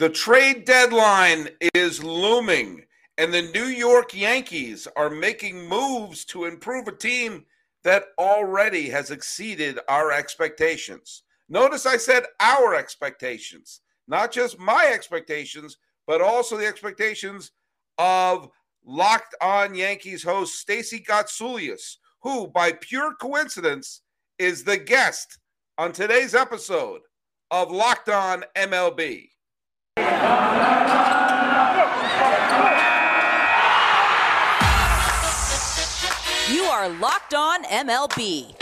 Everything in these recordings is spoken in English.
The trade deadline is looming, and the New York Yankees are making moves to improve a team that already has exceeded our expectations. Notice I said our expectations, not just my expectations, but also the expectations of Locked On Yankees host Stacey Gotsulias, who, by pure coincidence, is the guest on today's episode of Locked On MLB. You are Locked On MLB.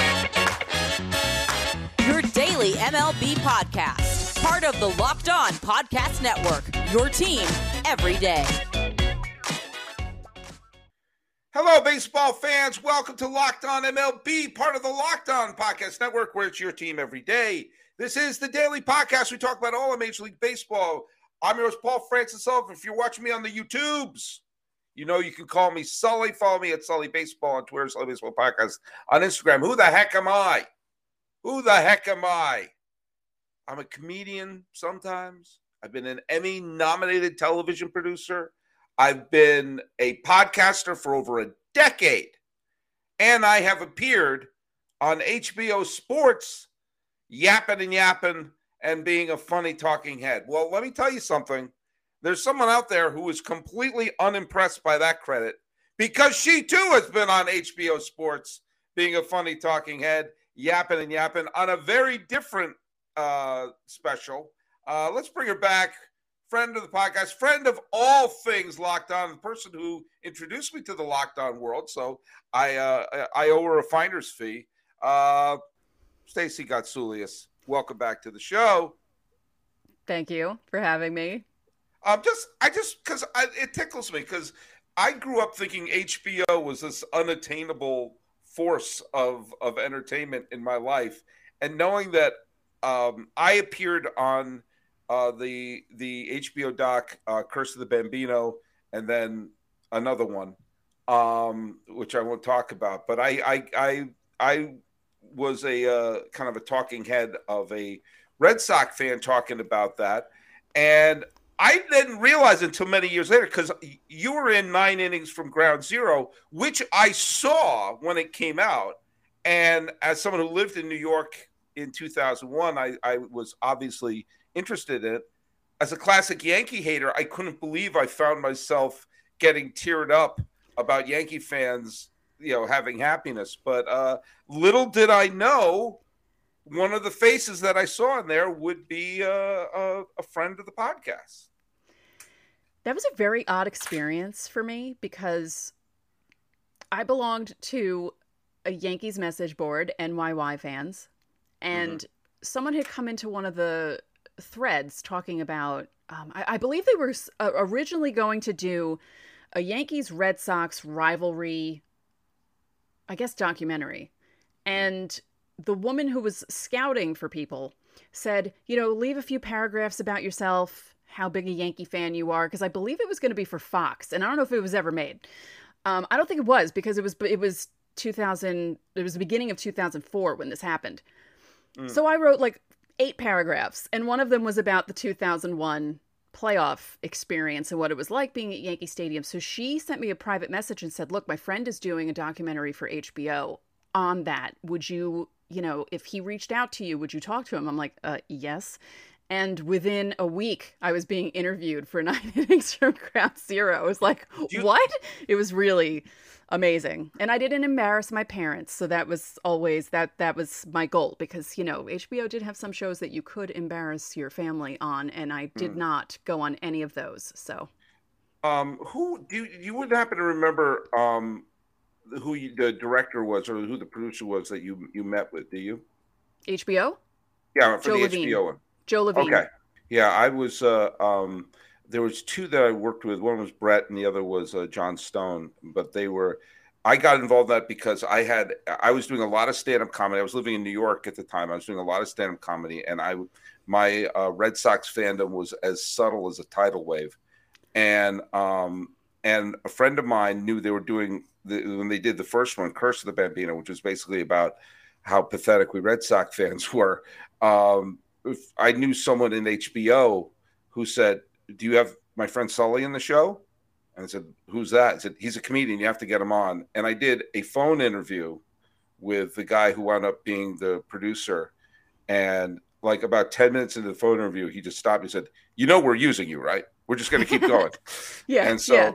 Your daily MLB podcast. Part of the Locked On Podcast Network. Your team every day. Hello, baseball fans. Welcome to Locked On MLB, part of the Locked On Podcast Network, where it's your team every day. This is the daily podcast. We talk about all of Major League Baseball. I'm your host, Paul Francis Sullivan. If you're watching me on the YouTubes, you know you can call me Sully. Follow me at Sully Baseball on Twitter, Sully Baseball Podcast on Instagram. Who the heck am I? Who the heck am I? I'm a comedian sometimes. I've been an Emmy nominated television producer. I've been a podcaster for over a decade. And I have appeared on HBO Sports, yapping and yapping and being a funny talking head. Well, let me tell you something. There's someone out there who is completely unimpressed by that credit because she too has been on HBO Sports being a funny talking head, yapping and yapping on a very different uh, special. Uh, let's bring her back. Friend of the podcast, friend of all things Locked On, the person who introduced me to the Locked On world. So I uh, I owe her a finder's fee. Uh, Stacey Gotsulias, welcome back to the show. Thank you for having me. Um, just I just because it tickles me because I grew up thinking HBO was this unattainable force of of entertainment in my life, and knowing that um, I appeared on uh, the the HBO doc uh, Curse of the Bambino, and then another one, um, which I won't talk about. But I I I, I was a uh, kind of a talking head of a Red Sox fan talking about that, and I didn't realize until many years later because you were in nine innings from ground zero, which I saw when it came out. And as someone who lived in New York in 2001, I, I was obviously interested in it. As a classic Yankee hater, I couldn't believe I found myself getting teared up about Yankee fans, you know, having happiness. But uh, little did I know one of the faces that I saw in there would be uh, a, a friend of the podcast. That was a very odd experience for me because I belonged to a Yankees message board, NYY fans, and mm-hmm. someone had come into one of the threads talking about, um, I, I, believe they were uh, originally going to do a Yankees Red Sox rivalry, I guess, documentary. And the woman who was scouting for people said, you know, leave a few paragraphs about yourself, how big a Yankee fan you are, because I believe it was going to be for Fox, and I don't know if it was ever made. Um, I don't think it was because it was it was 2000. It was the beginning of 2004 when this happened. Mm. So I wrote like eight paragraphs, and one of them was about the 2001 playoff experience and what it was like being at Yankee Stadium. So she sent me a private message and said, "Look, my friend is doing a documentary for HBO on that. Would you you know, if he reached out to you, would you talk to him? I'm like, uh, yes. And within a week, I was being interviewed for nine innings from ground zero. I was like, you- what? It was really amazing. And I didn't embarrass my parents. So that was always that that was my goal because, you know, HBO did have some shows that you could embarrass your family on, and I did mm. not go on any of those. So um who do you, you would happen to remember um who you, the director was or who the producer was that you you met with? Do you? HBO. Yeah, for Joe the Levine. HBO one. Joe Levine. Okay. Yeah, I was. Uh, um, there was two that I worked with. One was Brett, and the other was uh, John Stone. But they were. I got involved in that because I had. I was doing a lot of stand-up comedy. I was living in New York at the time. I was doing a lot of stand-up comedy, and I, my uh, Red Sox fandom was as subtle as a tidal wave, and um, and a friend of mine knew they were doing the, when they did the first one, Curse of the Bambino, which was basically about how pathetic we Red Sox fans were. Um, I knew someone in HBO who said, "Do you have my friend Sully in the show?" And I said, "Who's that?" I said, "He's a comedian. You have to get him on." And I did a phone interview with the guy who wound up being the producer, and like about 10 minutes into the phone interview, he just stopped. He said, You know, we're using you, right? We're just going to keep going. yeah. And so yeah.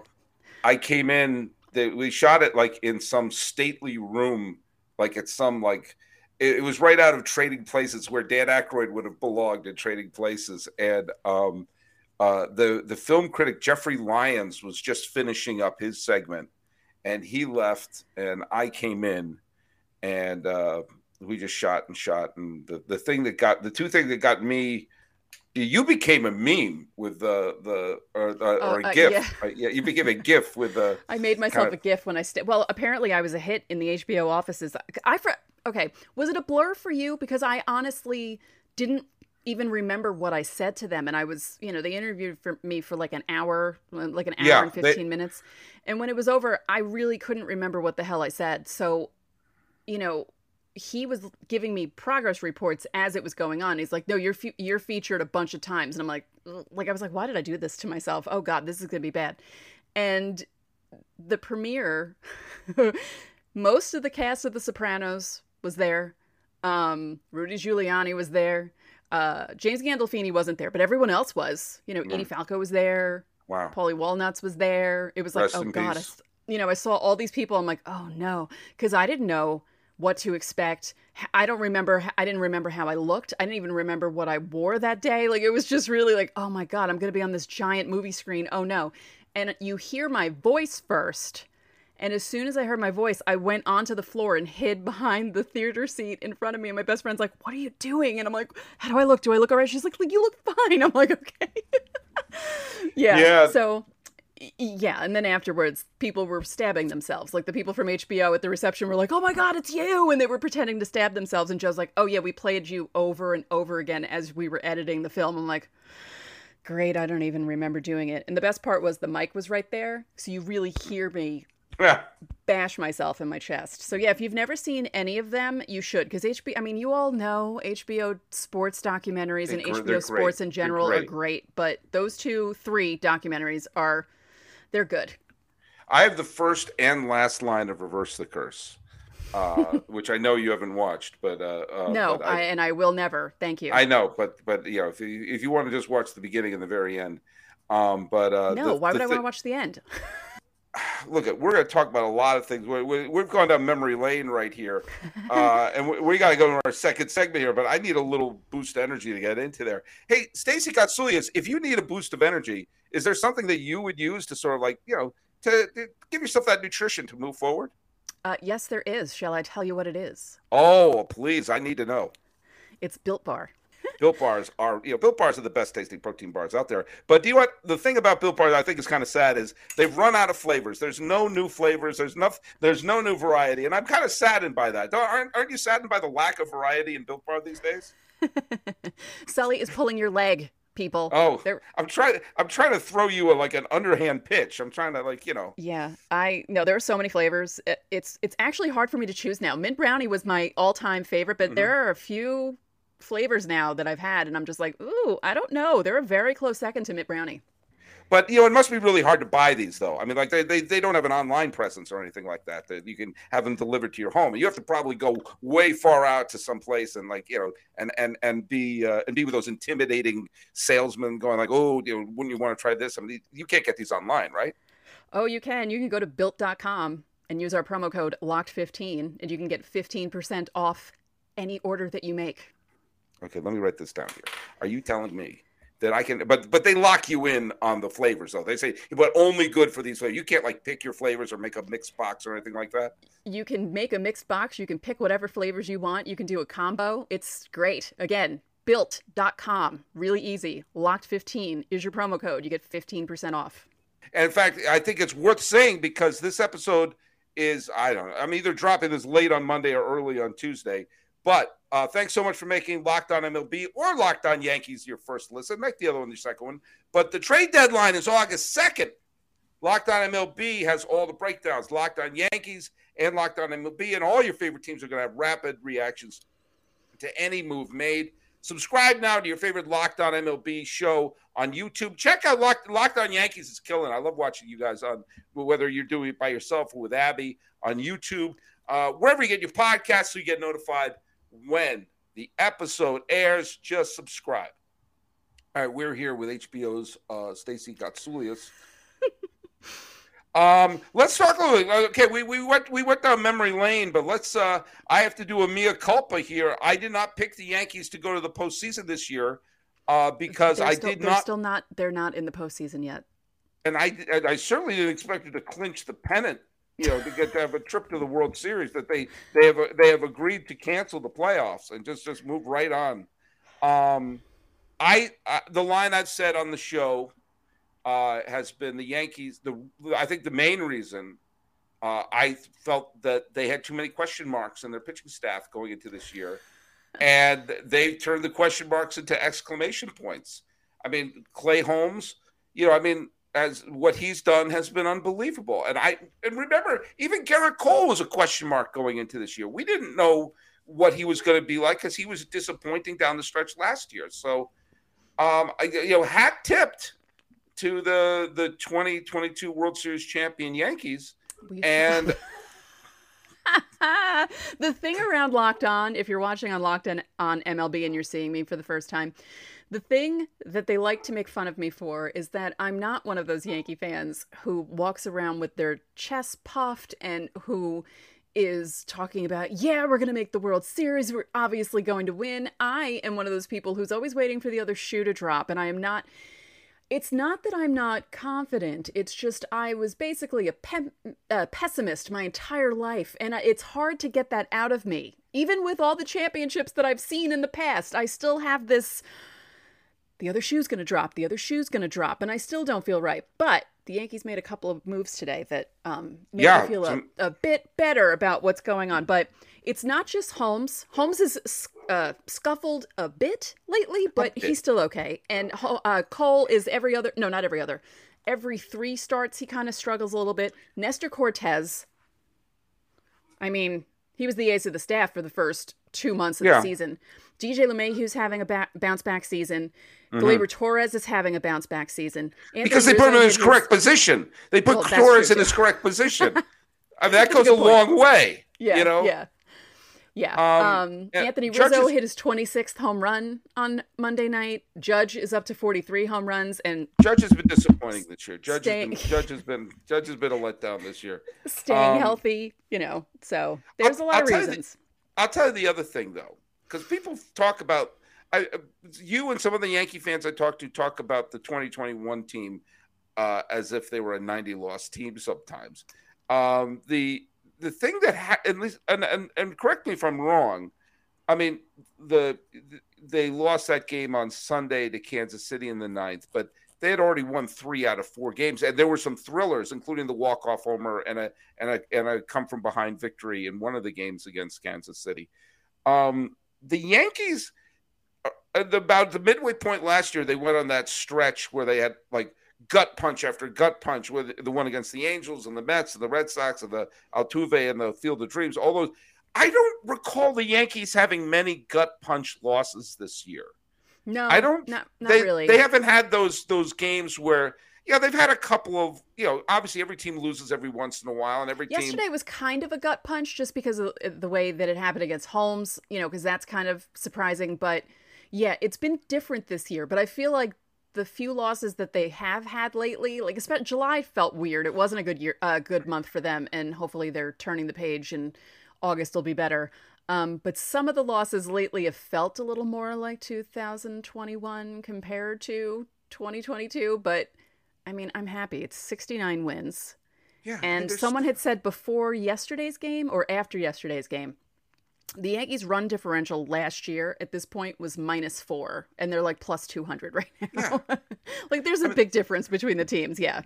I came in, they, we shot it like in some stately room, like at some like, it, it, was right out of Trading Places where Dan Aykroyd would have belonged in Trading Places. And um, uh, the, the film critic Jeffrey Lyons was just finishing up his segment and he left and I came in and, uh, we just shot and shot and the, the thing that got the two things that got me you became a meme with the the or, uh, or a uh, gif yeah. Right? yeah. you became a gif with the i made myself kind of... a gif when i st- well apparently i was a hit in the hbo offices i for okay was it a blur for you because i honestly didn't even remember what i said to them and i was you know they interviewed for me for like an hour like an hour yeah, and 15 they... minutes and when it was over i really couldn't remember what the hell i said so you know he was giving me progress reports as it was going on. He's like, "No, you're fe- you're featured a bunch of times," and I'm like, like I was like, "Why did I do this to myself? Oh God, this is gonna be bad." And the premiere, most of the cast of The Sopranos was there. Um, Rudy Giuliani was there. Uh, James Gandolfini wasn't there, but everyone else was. You know, mm. Edie Falco was there. Wow. Paulie Walnuts was there. It was like, Rest oh God, I, you know, I saw all these people. I'm like, oh no, because I didn't know what to expect. I don't remember. I didn't remember how I looked. I didn't even remember what I wore that day. Like it was just really like, oh my god, I'm going to be on this giant movie screen. Oh no. And you hear my voice first. And as soon as I heard my voice, I went onto the floor and hid behind the theater seat in front of me. And my best friend's like, What are you doing? And I'm like, How do I look? Do I look all right? She's like, You look fine. I'm like, Okay. yeah. Yeah. So yeah and then afterwards people were stabbing themselves. Like the people from hbo at the reception were like oh my god it's you! And they were pretending to stab themselves. And joe's like oh yeah we played you over and over again as we were editing the film. I'm like great i don't even remember doing it. And the best part was the mic was right there so you really hear me yeah. bash myself in my chest. So yeah if you've never seen any of them you should because hbo i mean you all know hbo sports documentaries they're, and hbo sports in general great. are great but those two three documentaries are they're good. I have the first and last line of Reverse the Curse, uh, which I know you haven't watched, but uh, uh, no, but I, I, and I will never. Thank you. I know, but but you know, if you, if you want to just watch the beginning and the very end, um, but uh, no, the, why would I want to watch the end? look, we're going to talk about a lot of things. We, we, have gone down memory lane right here, uh, and we, we got to go to our second segment here. But I need a little boost of energy to get into there. Hey, Stacey Gotsulias, if you need a boost of energy, is there something that you would use to sort of like you know to, to give yourself that nutrition to move forward? Uh, yes, there is. Shall I tell you what it is? Oh, please! I need to know. It's Built Bar. Built bars are, you know, Built bars are the best tasting protein bars out there. But do you want the thing about Built bars? I think is kind of sad is they've run out of flavors. There's no new flavors. There's no, there's no new variety, and I'm kind of saddened by that. Aren't, aren't you saddened by the lack of variety in Built bar these days? Sully is pulling your leg people. Oh, They're... I'm trying. I'm trying to throw you a, like an underhand pitch. I'm trying to like you know. Yeah, I know there are so many flavors. it's it's actually hard for me to choose now. Mint brownie was my all time favorite, but mm-hmm. there are a few flavors now that I've had, and I'm just like, ooh, I don't know. They're a very close second to mint brownie. But you know, it must be really hard to buy these though. I mean, like they, they, they don't have an online presence or anything like that that you can have them delivered to your home. You have to probably go way far out to some place and like you know and and and be uh, and be with those intimidating salesmen going like, oh, you know, wouldn't you want to try this? I mean, you can't get these online, right? Oh, you can. You can go to built.com and use our promo code locked15 and you can get 15% off any order that you make. Okay, let me write this down here. Are you telling me that I can? But but they lock you in on the flavors though. They say, but only good for these flavors. You can't like pick your flavors or make a mixed box or anything like that. You can make a mixed box. You can pick whatever flavors you want. You can do a combo. It's great. Again, built.com. Really easy. Locked 15 is your promo code. You get 15% off. And in fact, I think it's worth saying because this episode is I don't know. I'm either dropping this late on Monday or early on Tuesday. But uh, thanks so much for making Locked On MLB or Locked On Yankees your first listen. Make the other one your second one. But the trade deadline is August 2nd. Locked On MLB has all the breakdowns. Locked On Yankees and Locked On MLB, and all your favorite teams are going to have rapid reactions to any move made. Subscribe now to your favorite Locked On MLB show on YouTube. Check out Locked, Locked On Yankees is killing. I love watching you guys on whether you're doing it by yourself or with Abby on YouTube. Uh, wherever you get your podcast, so you get notified when the episode airs. Just subscribe. All right, we're here with HBO's uh, Stacey Gotsulias. Um, let's talk a little. Okay, we, we went we went down memory lane, but let's. Uh, I have to do a mea culpa here. I did not pick the Yankees to go to the postseason this year uh, because They're I still, did they're not, still not. They're not in the postseason yet. and I I certainly didn't expect it to clinch the pennant. You know, to get to have a trip to the World Series that they they have they have agreed to cancel the playoffs and just just move right on. Um, I uh, the line I've said on the show uh, has been the Yankees. The I think the main reason uh, I felt that they had too many question marks in their pitching staff going into this year, and they turned the question marks into exclamation points. I mean, Clay Holmes. You know, I mean, as what he's done has been unbelievable. And I and remember, even Gerrit Cole was a question mark going into this year. We didn't know what he was going to be like because he was disappointing down the stretch last year. So, um, I, you know, hat tipped to the the 2022 World Series champion Yankees. We- And the thing around Locked On, if you're watching on Locked On on MLB and you're seeing me for the first time, the thing that they like to make fun of me for is that I'm not one of those Yankee fans who walks around with their chest puffed and who is talking about, yeah, we're going to make the World Series. We're obviously going to win. I am one of those people who's always waiting for the other shoe to drop, and I am not it's not that I'm not confident. It's just I was basically a, pe- a pessimist my entire life, and it's hard to get that out of me. Even with all the championships that I've seen in the past, I still have this. The other shoe's going to drop. The other shoe's going to drop, and I still don't feel right. But the Yankees made a couple of moves today that um, made Yeah, me feel a, a bit better about what's going on. But it's not just Holmes. Holmes has uh, scuffled a bit lately, but bit. he's still okay. And uh, Cole is every other, no, not every other. Every three starts, he kind of struggles a little bit. Nestor Cortes, I mean, he was the ace of the staff for the first two months of Yeah. the season. DJ LeMahieu's having a ba- bounce back season. Mm-hmm. Gleyber Torres is having a bounce back season. Anthony because they put him in his correct position, they put Well, Torres in his correct position. I mean, that That's a goes a long way. Yeah, you know. yeah, yeah. Um, Um, Anthony Rizzo hit his 26th home run on Monday night. Judge is up to 43 home runs, and Judge has been disappointing this year. Judge Staying- has been Judge has been Judge has been a letdown this year. staying Um, healthy. You know, so there's a lot I'll of reasons. I'll tell you the other thing though, because people talk about I, you and some of the Yankee fans I talk to talk about the 2021 team uh, as if they were a 90 loss team sometimes. Um, the the thing that ha- at least and, and and correct me if I'm wrong. I mean the they lost that game on Sunday to Kansas City in the ninth, but they had already won three out of four games, and there were some thrillers, including the walk off homer and a and a and a come from behind victory in one of the games against Kansas City. Um, the Yankees, uh, about the midway point last year, they went on that stretch where they had like gut punch after gut punch, with the one against the Angels and the Mets and the Red Sox and the Altuve and the Field of Dreams. All those. I don't recall the Yankees having many gut punch losses this year. No, I don't- Not, not they really. they haven't had those those games where yeah they've had a couple of you know obviously every team loses every once in a while and every team Yesterday was kind of a gut punch just because of the way that it happened against Holmes, you know, because that's kind of surprising. But yeah, it's been different this year. But I feel like the few losses that they have had lately, like especially July felt weird. It wasn't a good year, a good month for them, and hopefully they're turning the page and August will be better. Um, but some of the losses lately have felt a little more like 2021 compared to 2022. But I mean, I'm happy. It's 69 wins. yeah And someone had said before yesterday's game or after yesterday's game, the Yankees' run differential last year at this point was minus four, and they're like plus 200 right now. like there's a big difference between the teams. Yeah.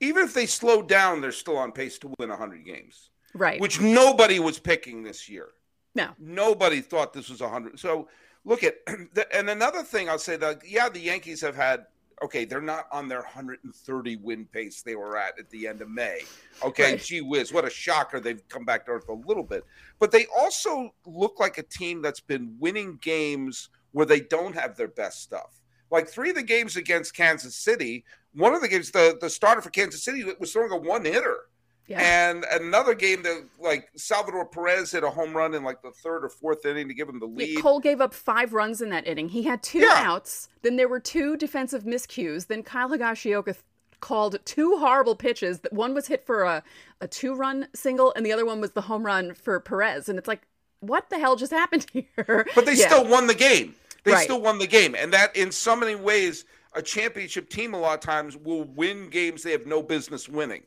even if they slow down they're still on pace to win 100 games Right. which nobody was picking this year no. nobody thought this was 100 so look at and another thing i'll say that yeah the yankees have had okay they're not on their 130 win pace they were at at the end of may okay Right. gee whiz what a shocker they've come back to earth a little bit but they also look like a team that's been winning games where they don't have their best stuff. Like three of the games against Kansas City, one of the games, the, the starter for Kansas City was throwing a one hitter. Yeah. And another game that like Salvador Perez hit a home run in like the third or fourth inning to give him the lead. Yeah, Cole gave up five runs in that inning. He had two yeah. outs. Then there were two defensive miscues. Then Kyle Higashioka called two horrible pitches. One was hit for a, a two run single, and the other one was the home run for Perez. And it's like, what the hell just happened here? But they yeah. still won the game. They right. still won the game. And that, in so many ways, a championship team a lot of times will win games they have no business winning.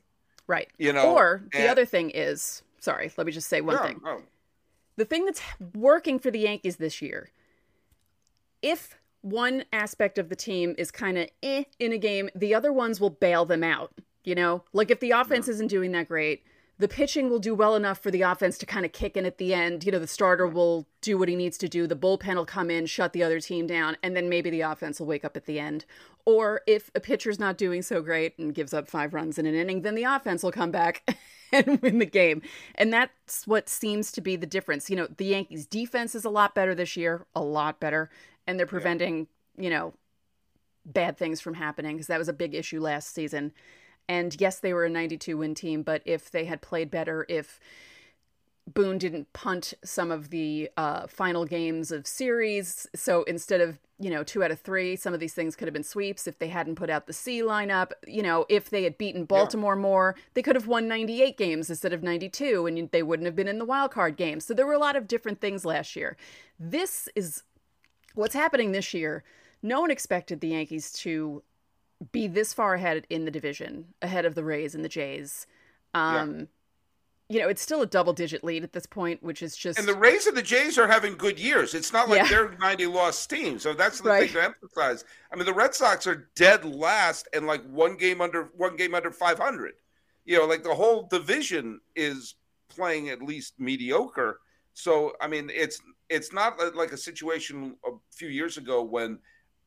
Right. You know. Or the and, other thing is, sorry, let me just say one thing. The thing that's working for the Yankees this year, if one aspect of the team is kind of eh in a game, the other ones will bail them out. You know, like if the offense isn't doing that great, the pitching will do well enough for the offense to kind of kick in at the end. You know, the starter will do what he needs to do. The bullpen will come in, shut the other team down, and then maybe the offense will wake up at the end. Or if a pitcher's not doing so great and gives up five runs in an inning, then the offense will come back and win the game. And that's what seems to be the difference. You know, the Yankees' defense is a lot better this year, a lot better, and they're preventing, yeah. you know, bad things from happening because that was a big issue last season. And yes, they were a 92 win team, but if they had played better, if Boone didn't punt some of the uh, final games of series, so instead of you know two out of three, some of these things could have been sweeps. If they hadn't put out the C lineup, you know, if they had beaten Baltimore yeah. more, they could have won 98 games instead of 92, and they wouldn't have been in the wild card game. So there were a lot of different things last year. This is what's happening this year. No one expected the Yankees to be this far ahead in the division, ahead of the Rays and the Jays. Um, yeah. You know, it's still a double digit lead at this point, which is just. And the Rays and the Jays are having good years. It's not like yeah. they're 90 lost team. So that's the right. thing to emphasize. I mean, the Red Sox are dead last and like one game under one game under 500. You know, like the whole division is playing at least mediocre. So, I mean, it's it's not like a situation a few years ago when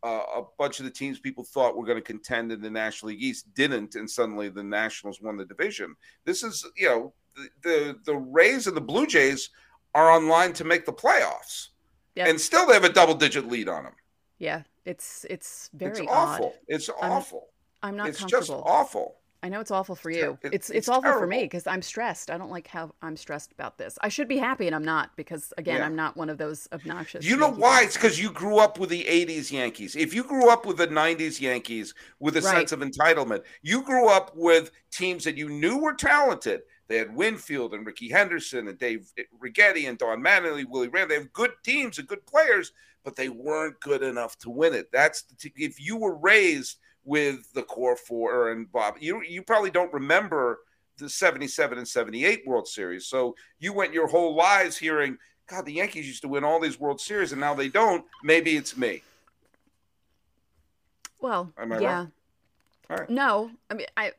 uh, a bunch of the teams people thought were going to contend in the National League East didn't, and suddenly the Nationals won the division. This is, you know, the the, the Rays and the Blue Jays are on line to make the playoffs, yep. and still they have a double digit lead on them. Yeah, it's it's very it's awful. Odd. It's awful. I'm, I'm not. It's just awful. I know it's awful for you. It's it's, it's awful terrible. for me because I'm stressed. I don't like how I'm stressed about this. I should be happy and I'm not because again, yeah. I'm not one of those obnoxious. You know why? It's because you grew up with the '80s Yankees. If you grew up with the '90s Yankees with a right. sense of entitlement, you grew up with teams that you knew were talented. They had Winfield and Rickey Henderson and Dave eh, Righetti and Don Mattingly, Willie Rand. They have good teams and good players, but they weren't good enough to win it. That's the t- if you were raised with the core four and Bob. You you probably don't remember the 77 and 78 World Series. So you went your whole lives hearing, God, the Yankees used to win all these World Series and now they don't. Maybe it's me. Well, yeah. All right. No, I mean, I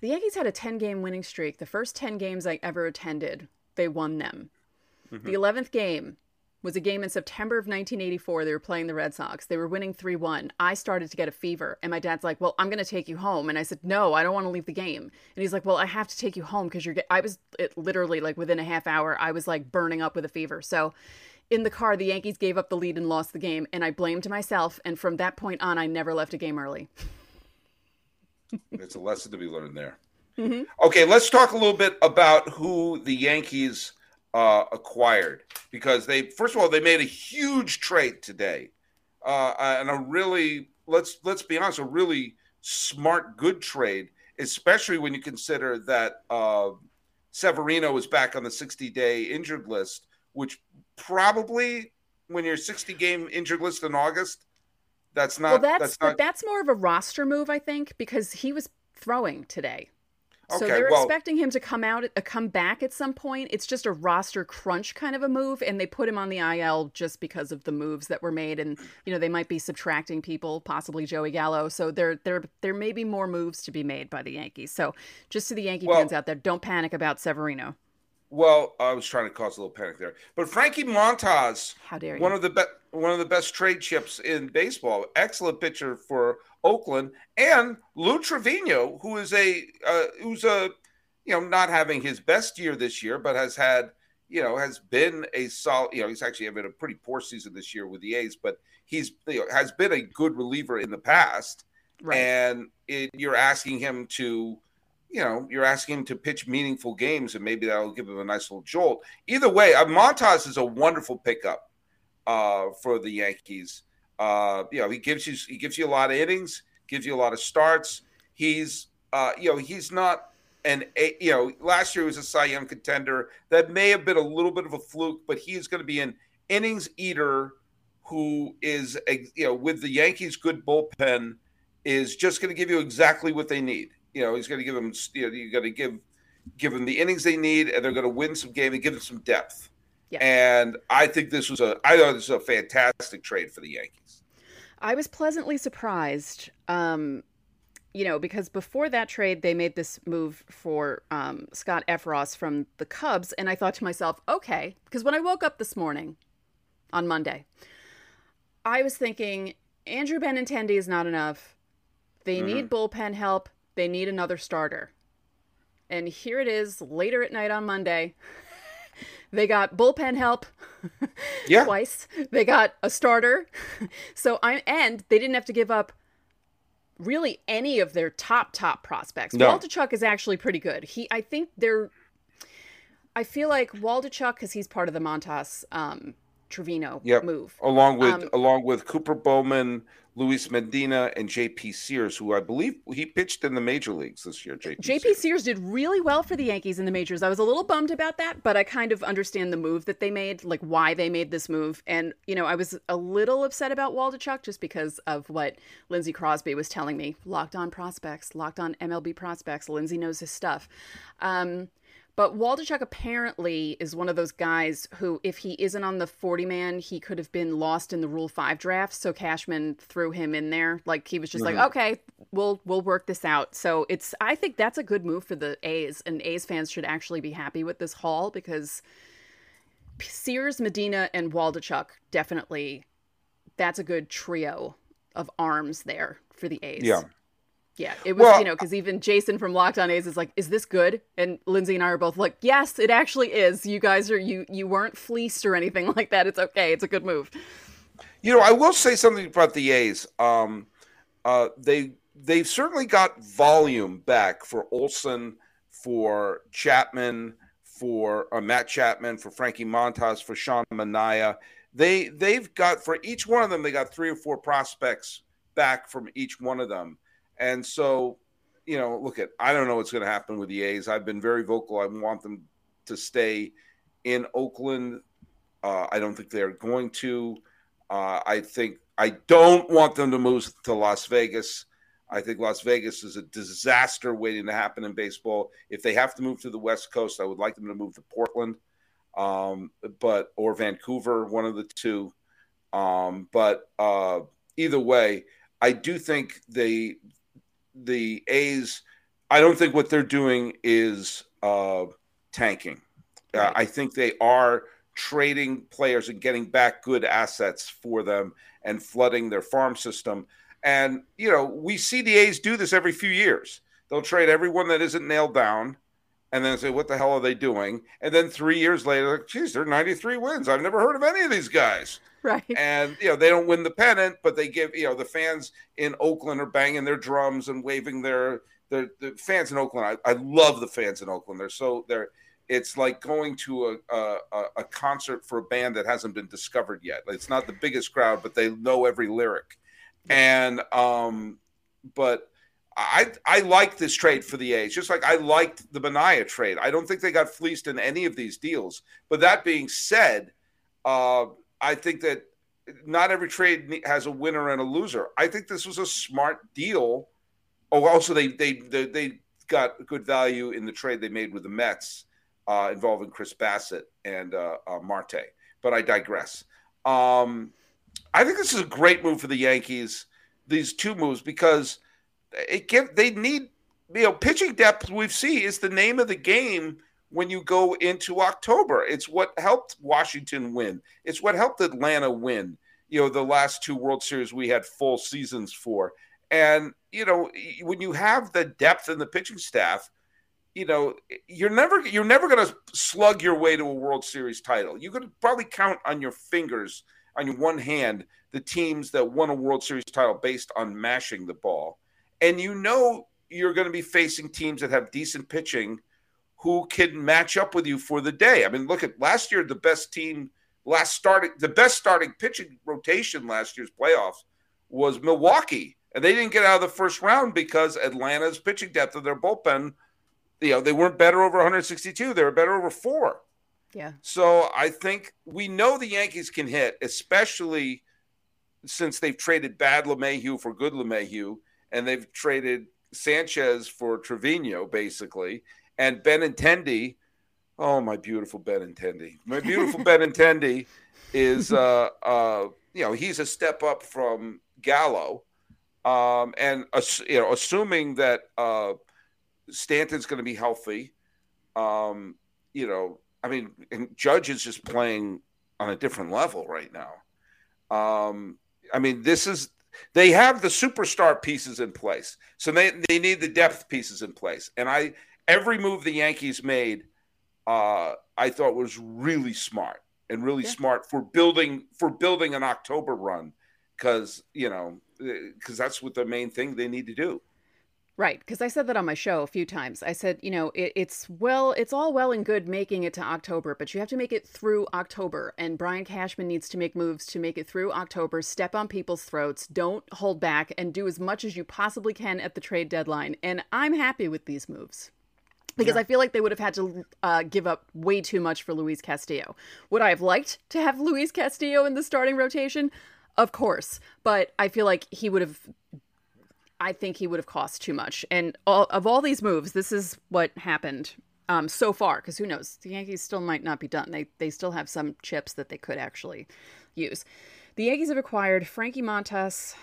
the Yankees had a 10 game winning streak. The first 10 games I ever attended, they won them. Mm-hmm. The 11th game, was a game in September of 1984. They were playing the Red Sox. They were winning 3 1. I started to get a fever. And my dad's like, Well, I'm going to take you home. And I said, No, I don't want to leave the game. And he's like, Well, I have to take you home because you're. Get-. I was it, literally like within a half hour, I was like burning up with a fever. So in the car, the Yankees gave up the lead and lost the game. And I blamed myself. And from that point on, I never left a game early. it's a lesson to be learned there. Mm-hmm. Okay, let's talk a little bit about who the Yankees uh, acquired because they first of all they made a huge trade today, uh, and a really let's let's be honest, a really smart, good trade, especially when you consider that uh, Severino is back on the 60 day injured list, which probably when you're 60 game injured list in August, that's not. Well, that's that's, not... that's more of a roster move, I think, because he was throwing today. Okay, so they're well, expecting him to come out, uh, come back at some point. It's just a roster crunch kind of a move, and they put him on the IL just because of the moves that were made, and you know they might be subtracting people, possibly Joey Gallo. So there, there, there may be more moves to be made by the Yankees. So just to the Yankee well, fans out there, don't panic about Severino. Well, I was trying to cause a little panic there, but Frankie Montas, how dare you? One of the best, one of the best trade chips in baseball. Excellent pitcher for Oakland, and Lou Trivino, who is a uh, who's a you know not having his best year this year, but has had you know, has been a solid. You know, he's actually having a pretty poor season this year with the A's, but he's you know, has been a good reliever in the past. Right. And it, you're asking him to, you know, you're asking him to pitch meaningful games, and maybe that'll give him a nice little jolt. Either way, uh, Montas is a wonderful pickup uh, for the Yankees. Uh, you know, he gives you he gives you a lot of innings, gives you a lot of starts. He's uh, you know, he's not an you know, last year he was a Cy Young contender. That may have been a little bit of a fluke, but he is going to be an innings eater who is a, you know with the Yankees' good bullpen is just going to give you exactly what they need. You know, he's going to give them you know you got to give give them the innings they need, and they're going to win some game and give them some depth. Yeah. And I think this was a I thought this was a fantastic trade for the Yankees. I was pleasantly surprised. Um, you know, because before that trade, they made this move for um, Scott Effross from the Cubs, and I thought to myself, okay, because when I woke up this morning on Monday, I was thinking Andrew Benintendi is not enough. They mm-hmm. need bullpen help. They need another starter. And here it is later at night on Monday. They got bullpen help yeah. twice. They got a starter. So I and they didn't have to give up really any of their top top prospects. No. Waldichuk is actually pretty good. He I think they're I feel like Waldichuk because he's part of the Montas um, Trivino yep. move. Along with um, along with Cooper Bowman, Luis Medina, and JP Sears, who I believe he pitched in the major leagues this year. JP, JP Sears. Sears did really well for the Yankees in the majors. I was a little bummed about that, but I kind of understand the move that they made, like why they made this move. And, you know, I was a little upset about Waldichuk just because of what Lindsey Crosby was telling me. Locked on prospects, locked on MLB prospects. Lindsey knows his stuff. Um, but Waldichuk apparently is one of those guys who, if he isn't on the 40 man, he could have been lost in the Rule 5 draft. So Cashman threw him in there. Like he was just mm-hmm. like, okay, we'll we'll work this out. So it's I think that's a good move for the A's. And A's fans should actually be happy with this haul because Sears, Medina, and Waldichuk definitely that's a good trio of arms there for the A's. Yeah. Yeah, it was, well, you know, because even Jason from Locked On A's is like, "Is this good?" And Lindsay and I are both like, "Yes, it actually is. You guys are you you weren't fleeced or anything like that. It's okay. It's a good move." You know, I will say something about the A's. Um, uh, they they've certainly got volume back for Olson, for Chapman, for uh, Matt Chapman, for Frankie Montas, for Sean Manaea. They they've got for each one of them, they got three or four prospects back from each one of them and so, you know, look at I don't know what's going to happen with the A's. I've been very vocal. I want them to stay in Oakland. Uh, I don't think they're going to. Uh, I think I don't want them to move to Las Vegas. I think Las Vegas is a disaster waiting to happen in baseball. If they have to move to the West Coast, I would like them to move to Portland, um, but or Vancouver, one of the two. Um, but uh, either way, I do think they the A's, I don't think what they're doing is uh, tanking. Uh, right. Uh, I think they are trading players and getting back good assets for them and flooding their farm system. And, you know, we see the A's do this every few years. They'll trade everyone that isn't nailed down and then say, what the hell are they doing? And then three years later, like, geez, they're 93 wins. I've never heard of any of these guys. Right. And, you know, they don't win the pennant, but they give, you know, the fans in Oakland are banging their drums and waving their, the, the fans in Oakland. I, I love the fans in Oakland. They're so, they're, it's like going to a, a, a concert for a band that hasn't been discovered yet. It's not the biggest crowd, but they know every lyric. And, um, but, I I like this trade for the A's, just like I liked the Manaea trade. I don't think they got fleeced in any of these deals. But that being said, uh, I think that not every trade has a winner and a loser. I think this was a smart deal. Oh, also they they they, they got good value in the trade they made with the Mets uh, involving Chris Bassitt and uh, uh, Marte. But I digress. Um, I think this is a great move for the Yankees. These two moves because it give they need you know pitching depth. We see is the name of the game when you go into October. It's what helped Washington win. It's what helped Atlanta win. You know, the last two World Series we had full seasons for. And, you know, when you have the depth in the pitching staff, you know, you're never you're never going to slug your way to a World Series title. You could probably count on your fingers on your one hand the teams that won a World Series title based on mashing the ball. And you know you're going to be facing teams that have decent pitching who can match up with you for the day. I mean, look at last year the best team last starting the best starting pitching rotation last year's playoffs was Milwaukee. And they didn't get out of the first round because Atlanta's pitching depth of their bullpen, you know, they weren't better over 162. They were better over four. Yeah. So I think we know the Yankees can hit, especially since they've traded bad LeMahieu for good LeMahieu, and they've traded Sanchez for Trevino, basically, and Benintendi. Oh, my beautiful Benintendi. My beautiful Benintendi is, uh, uh, you know, he's a step up from Gallo. Um, and, uh, you know, assuming that uh, Stanton's going to be healthy, um, you know, I mean, Judge is just playing on a different level right now. Um, I mean, this is they have the superstar pieces in place, so they they need the depth pieces in place. And I every move the Yankees made, uh, I thought was really smart and really yeah. smart for building for building an October run because you know because that's what the main thing they need to do. Right, because I said that on my show a few times. I said, you know, it, it's well, it's all well and good making it to October, but you have to make it through October. And Brian Cashman needs to make moves to make it through October. Step on people's throats. Don't hold back and do as much as you possibly can at the trade deadline. And I'm happy with these moves because yeah. I feel like they would have had to uh, give up way too much for Luis Castillo. Would I have liked to have Luis Castillo in the starting rotation? Of course, but I feel like he would have I think he would have cost too much. And all, of all these moves, this is what happened um, so far. Because who knows? The Yankees still might not be done. They they still have some chips that they could actually use. The Yankees have acquired Frankie Montas,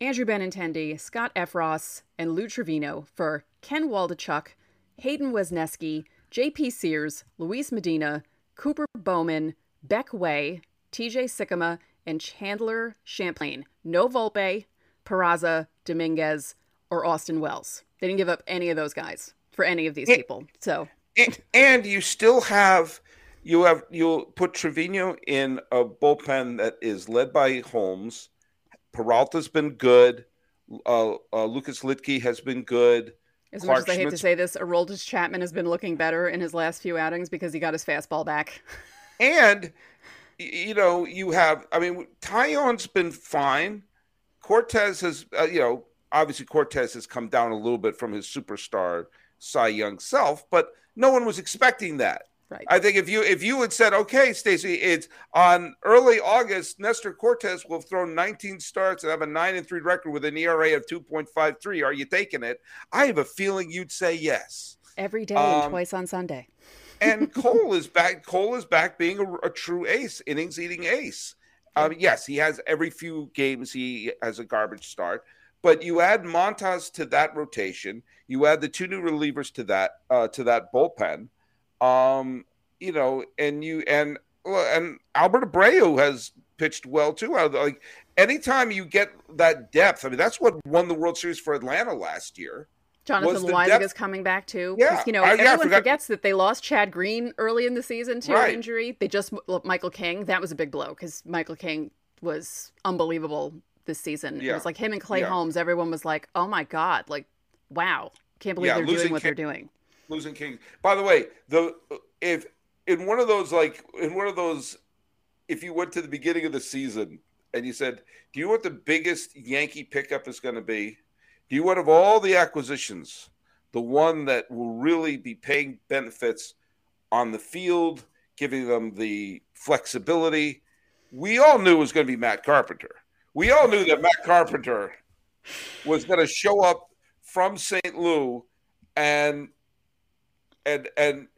Andrew Benintendi, Scott Effross, and Lou Trivino for Ken Waldichuk, Hayden Wesneski, J.P. Sears, Luis Medina, Cooper Bowman, Beck Way, T.J. Sikkema, and Chandler Champlain. No Volpe, Peraza, Dominguez, or Austin Wells. They didn't give up any of those guys for any of these people. So and, and, you still have you have you'll put Trivino in a bullpen that is led by Holmes. Peralta's been good. Uh, uh, Lucas Luetge has been good. As Clarke much as I hate to say this, Aroldis Chapman has been looking better in his last few outings because he got his fastball back. and you know, you have I mean, Taillon's been fine. Cortes has, uh, you know, obviously Cortes has come down a little bit from his superstar Cy Young self, but no one was expecting that. Right. I think if you if you had said, okay, Stacey, it's on early August, Nestor Cortes will throw 19 starts and have a nine and three record with an ERA of 2.53. Are you taking it? I have a feeling you'd say yes. Every day um, and twice on Sunday. and Cole is back. Cole is back being a, a true ace, innings eating ace. Um, yes, he has every few games he has a garbage start, but you add Montas to that rotation, you add the two new relievers to that uh, to that bullpen, um, you know, and you and and Albert Abreu has pitched well too. Like anytime you get that depth, I mean, that's what won the World Series for Atlanta last year. Jonathan Loáisiga is coming back too. Yeah, you know I, everyone yeah, forgets that they lost Chad Green early in the season to right. injury. They just Michael King. That was a big blow because Michael King was unbelievable this season. Yeah. It was like him and Clay yeah. Holmes. Everyone was like, "Oh my god!" Like, wow, can't believe they're doing what King, they're doing. Losing King. By the way, the if in one of those like in one of those, if you went to the beginning of the season and you said, "Do you know what the biggest Yankee pickup is going to be?" Do you want of all the acquisitions, the one that will really be paying benefits on the field, giving them the flexibility? We all knew it was going to be Matt Carpenter. We all knew that Matt Carpenter was going to show up from St. Louis and and and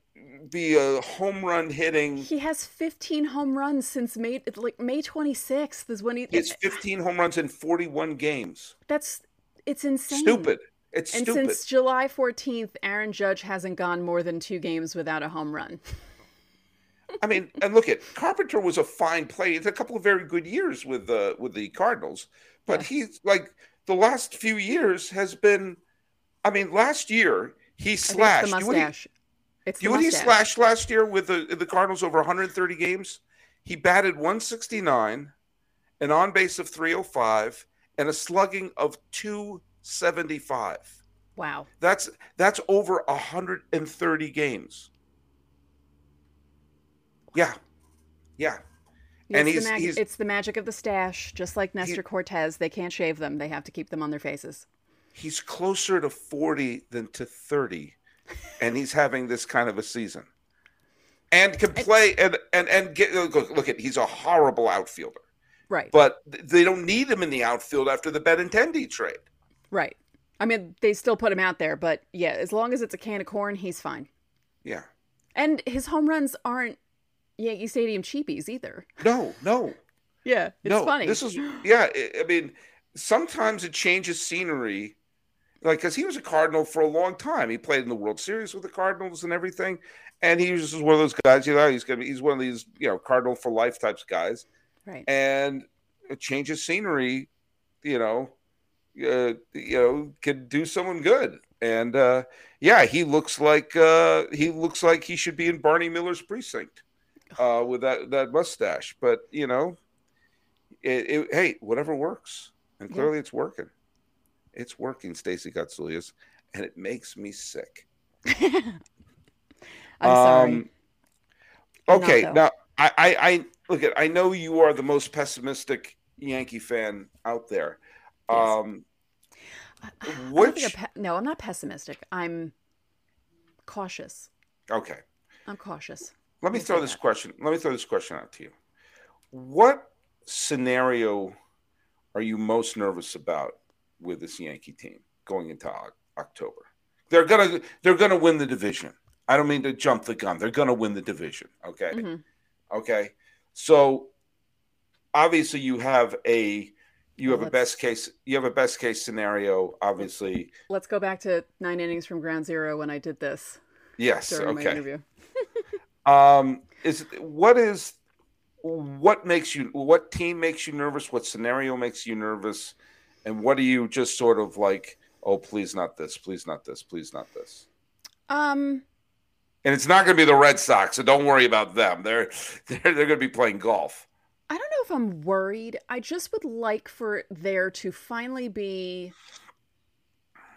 be a home run hitting. He has 15 home runs since May like May 26th is when he. It's 15 home runs in 41 games. That's it's insane. Stupid. It's and stupid. since July 14th, Aaron Judge hasn't gone more than two games without a home run. I mean, and look at Carpenter was a fine player. It's a couple of very good years with the with the Cardinals, but yeah. he's like the last few years has been. I mean, last year He think it's slashed. the You know what he- mustache. You know what he slashed last year with the the Cardinals over 130 games? He batted 169, an on base of 305, and a slugging of 275. Wow. That's that's over 130 games. Yeah, yeah. And it's, he's- the mag- he's- it's the magic of the stash, just like Nestor Cortes. They can't shave them; they have to keep them on their faces. He's closer to 40 than to 30, and he's having this kind of a season. And can play and and and get look, look at he's a horrible outfielder. Right. but they don't need him in the outfield after the Benintendi trade. right. I mean, they still put him out there, but yeah, as long as it's a can of corn, he's fine. Yeah. And his home runs aren't Yankee Stadium cheapies either. No, no, Yeah, it's no. funny. This is yeah. I- I mean, sometimes it changes scenery, like because he was a Cardinal for a long time. He played in the World Series with the Cardinals and everything, and he was just one of those guys. You know, he's gonna be, he's one of these you know Cardinal for life types guys, right. and a change of scenery, you know, uh, you know, can do someone good. And uh, yeah, he looks like uh, he looks like he should be in Barney Miller's precinct uh, with that that mustache. But you know, it, it, hey, whatever works, and Yeah. clearly it's working. It's working, Stacey Gotsulias, and it makes me sick. I'm sorry. Um, not, okay, now I, I, I look at. I know you are the most pessimistic Yankee fan out there. Yes. Um, I- I don't think which- I'm pe- no, I'm not pessimistic. I'm cautious. okay, I'm cautious. let me throw this that. question. Let me throw this question out to you. What scenario are you most nervous about with this Yankee team going into October? They're gonna they're gonna win the division. I don't mean to jump the gun. They're gonna win the division. Okay. Mhm. Okay. So obviously you have a you have Well, a best case you have a best case scenario, obviously. Let's go back to nine innings from ground zero when I did this Yes. during my Okay. interview. Um is what is what makes you what team makes you nervous? What scenario makes you nervous? And what are you just sort of like, oh please not this, please not this, please not this. Um, And it's not gonna be the Red Sox, so don't worry about them. They're they're they're gonna be playing golf. I don't know if I'm worried. I just would like for there to finally be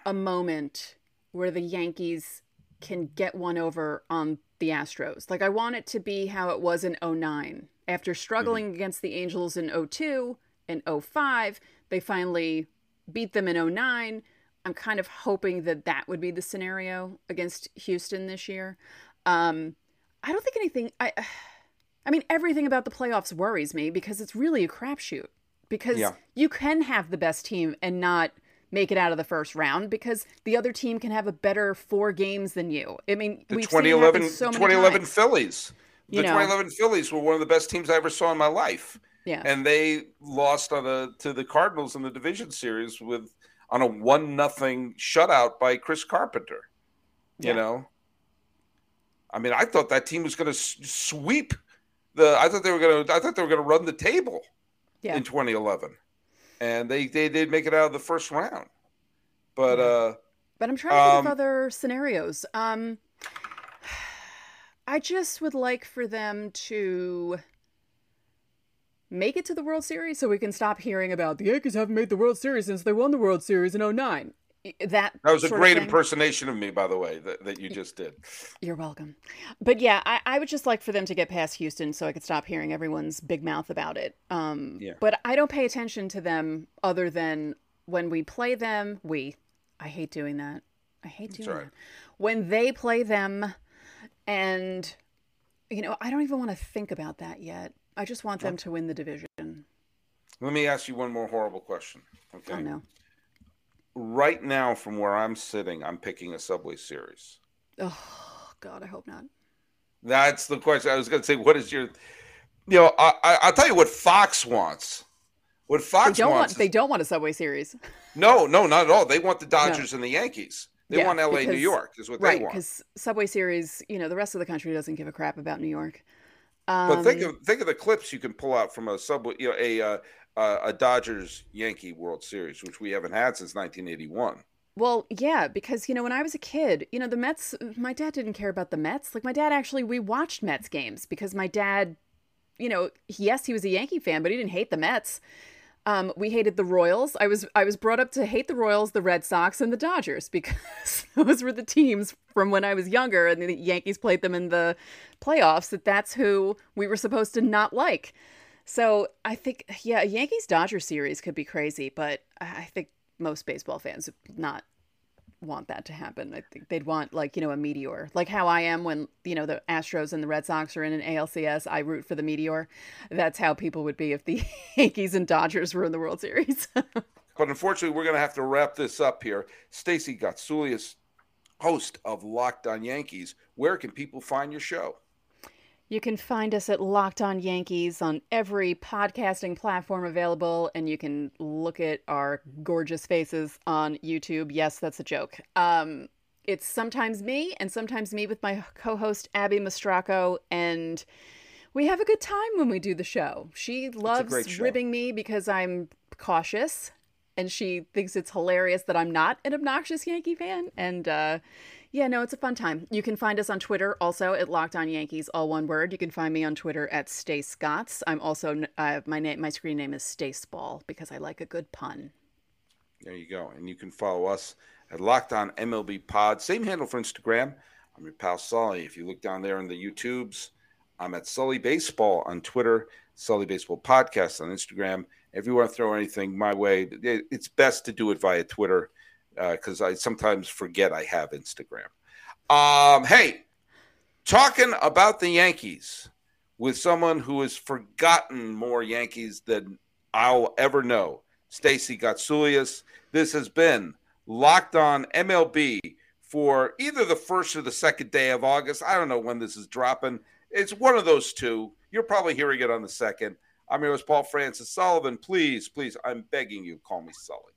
a moment where the Yankees can get one over on the Astros. Like I want it to be how it was in 09. After mm-hmm. struggling against the Angels in 02 and 05, they finally beat them in 09. I'm kind of hoping that that would be the scenario against Houston this year. Um, I don't think anything. I, I mean, everything about the playoffs worries me because it's really a crapshoot. Because Yeah. you can have the best team and not make it out of the first round because the other team can have a better four games than you. I mean, The we've seen it 2011 so many 2011 times. Phillies. The You know. 2011 Phillies were one of the best teams I ever saw in my life. Yeah. and they lost on a to the Cardinals in the division series with on a one nothing shutout by Chris Carpenter. You Yeah. know, I mean, I thought that team was going to sweep the. I thought they were going to. I thought they were going to run the table Yeah. in 2011, and they they did make it out of the first round. But Yeah. uh, But I'm trying to think Um, of other scenarios. Um, I just would like for them to make it to the World Series so we can stop hearing about the Yankees haven't made the World Series since they won the World Series in 09. That that was a sort of great impersonation of me, by the way, that, that you just did. You're welcome. But yeah, I, I would just like for them to get past Houston so I could stop hearing everyone's big mouth about it. Um, Yeah. But I don't pay attention to them other than when we play them. We, I hate doing that. I hate doing all right. that. When they play them, and you know, I don't even want to think about that yet. I just want them to win the division. Let me ask you one more horrible question. Okay. Oh no. Right now, from where I'm sitting, I'm picking a Subway Series. Oh God, I hope not. That's the question. I was going to say, what is your, you know, I, I, I'll tell you what Fox wants. What They Fox don't want. wants. They don't want a Subway Series. no, no, not at all. They want the Dodgers and the Yankees. They Yeah, want L.A. New York is what right? they want. Because Subway Series, you know, the rest of the country doesn't give a crap about New York. But think Um, of think of the clips you can pull out from a Subway, you know, a uh, a Dodgers Yankee World Series, which we haven't had since 1981. Well, yeah, because you know when I was a kid, you know the Mets. My dad didn't care about the Mets. Like my dad actually, we watched Mets games because my dad, you know, yes, he was a Yankee fan, but he didn't hate the Mets. Um, we hated the Royals. I was I was brought up to hate the Royals, the Red Sox, and the Dodgers because those were the teams from when I was younger, and the Yankees played them in the playoffs. That that's who we were supposed to not like. So I think, yeah, a Yankees Dodgers series could be crazy, but I think most baseball fans not want that to happen. I think they'd want like, you know, a meteor. Like how I am when, you know, the Astros and the Red Sox are in an ALCS, I root for the meteor. That's how people would be if the Yankees and Dodgers were in the World Series. but unfortunately, we're going to have to wrap this up here. Stacey Gotsulias, host of Locked On Yankees. Where can people find your show? You can find us at Locked On Yankees on every podcasting platform available, and you can look at our gorgeous faces on YouTube. Yes, that's a joke. Um, it's sometimes me and sometimes me with my co host, Abby Mastracco, and we have a good time when we do the show. She loves ribbing me because I'm cautious, and she thinks it's hilarious that I'm not an obnoxious Yankee fan. And, uh, yeah, no, it's a fun time. You can find us on Twitter also at Locked On Yankees, all one word. You can find me on Twitter at StaceGots. I'm also uh, my name, my screen name is Stace Ball because I like a good pun. There you go, and you can follow us at Locked On MLB Pod. Same handle for Instagram. I'm your pal Sully. If you look down there in the YouTubes, I'm at Sully Baseball on Twitter, Sully Baseball Podcast on Instagram. If you want to throw anything my way, it's best to do it via Twitter because uh, I sometimes forget I have Instagram. Um, hey, talking about the Yankees with someone who has forgotten more Yankees than I'll ever know, Stacey Gotsulias. This has been Locked On MLB for either the first or the second day of August. I don't know when this is dropping. It's one of those two. You're probably hearing it on the second. I'm your host, Paul Francis Sullivan. Please, please, I'm begging you, call me Sully.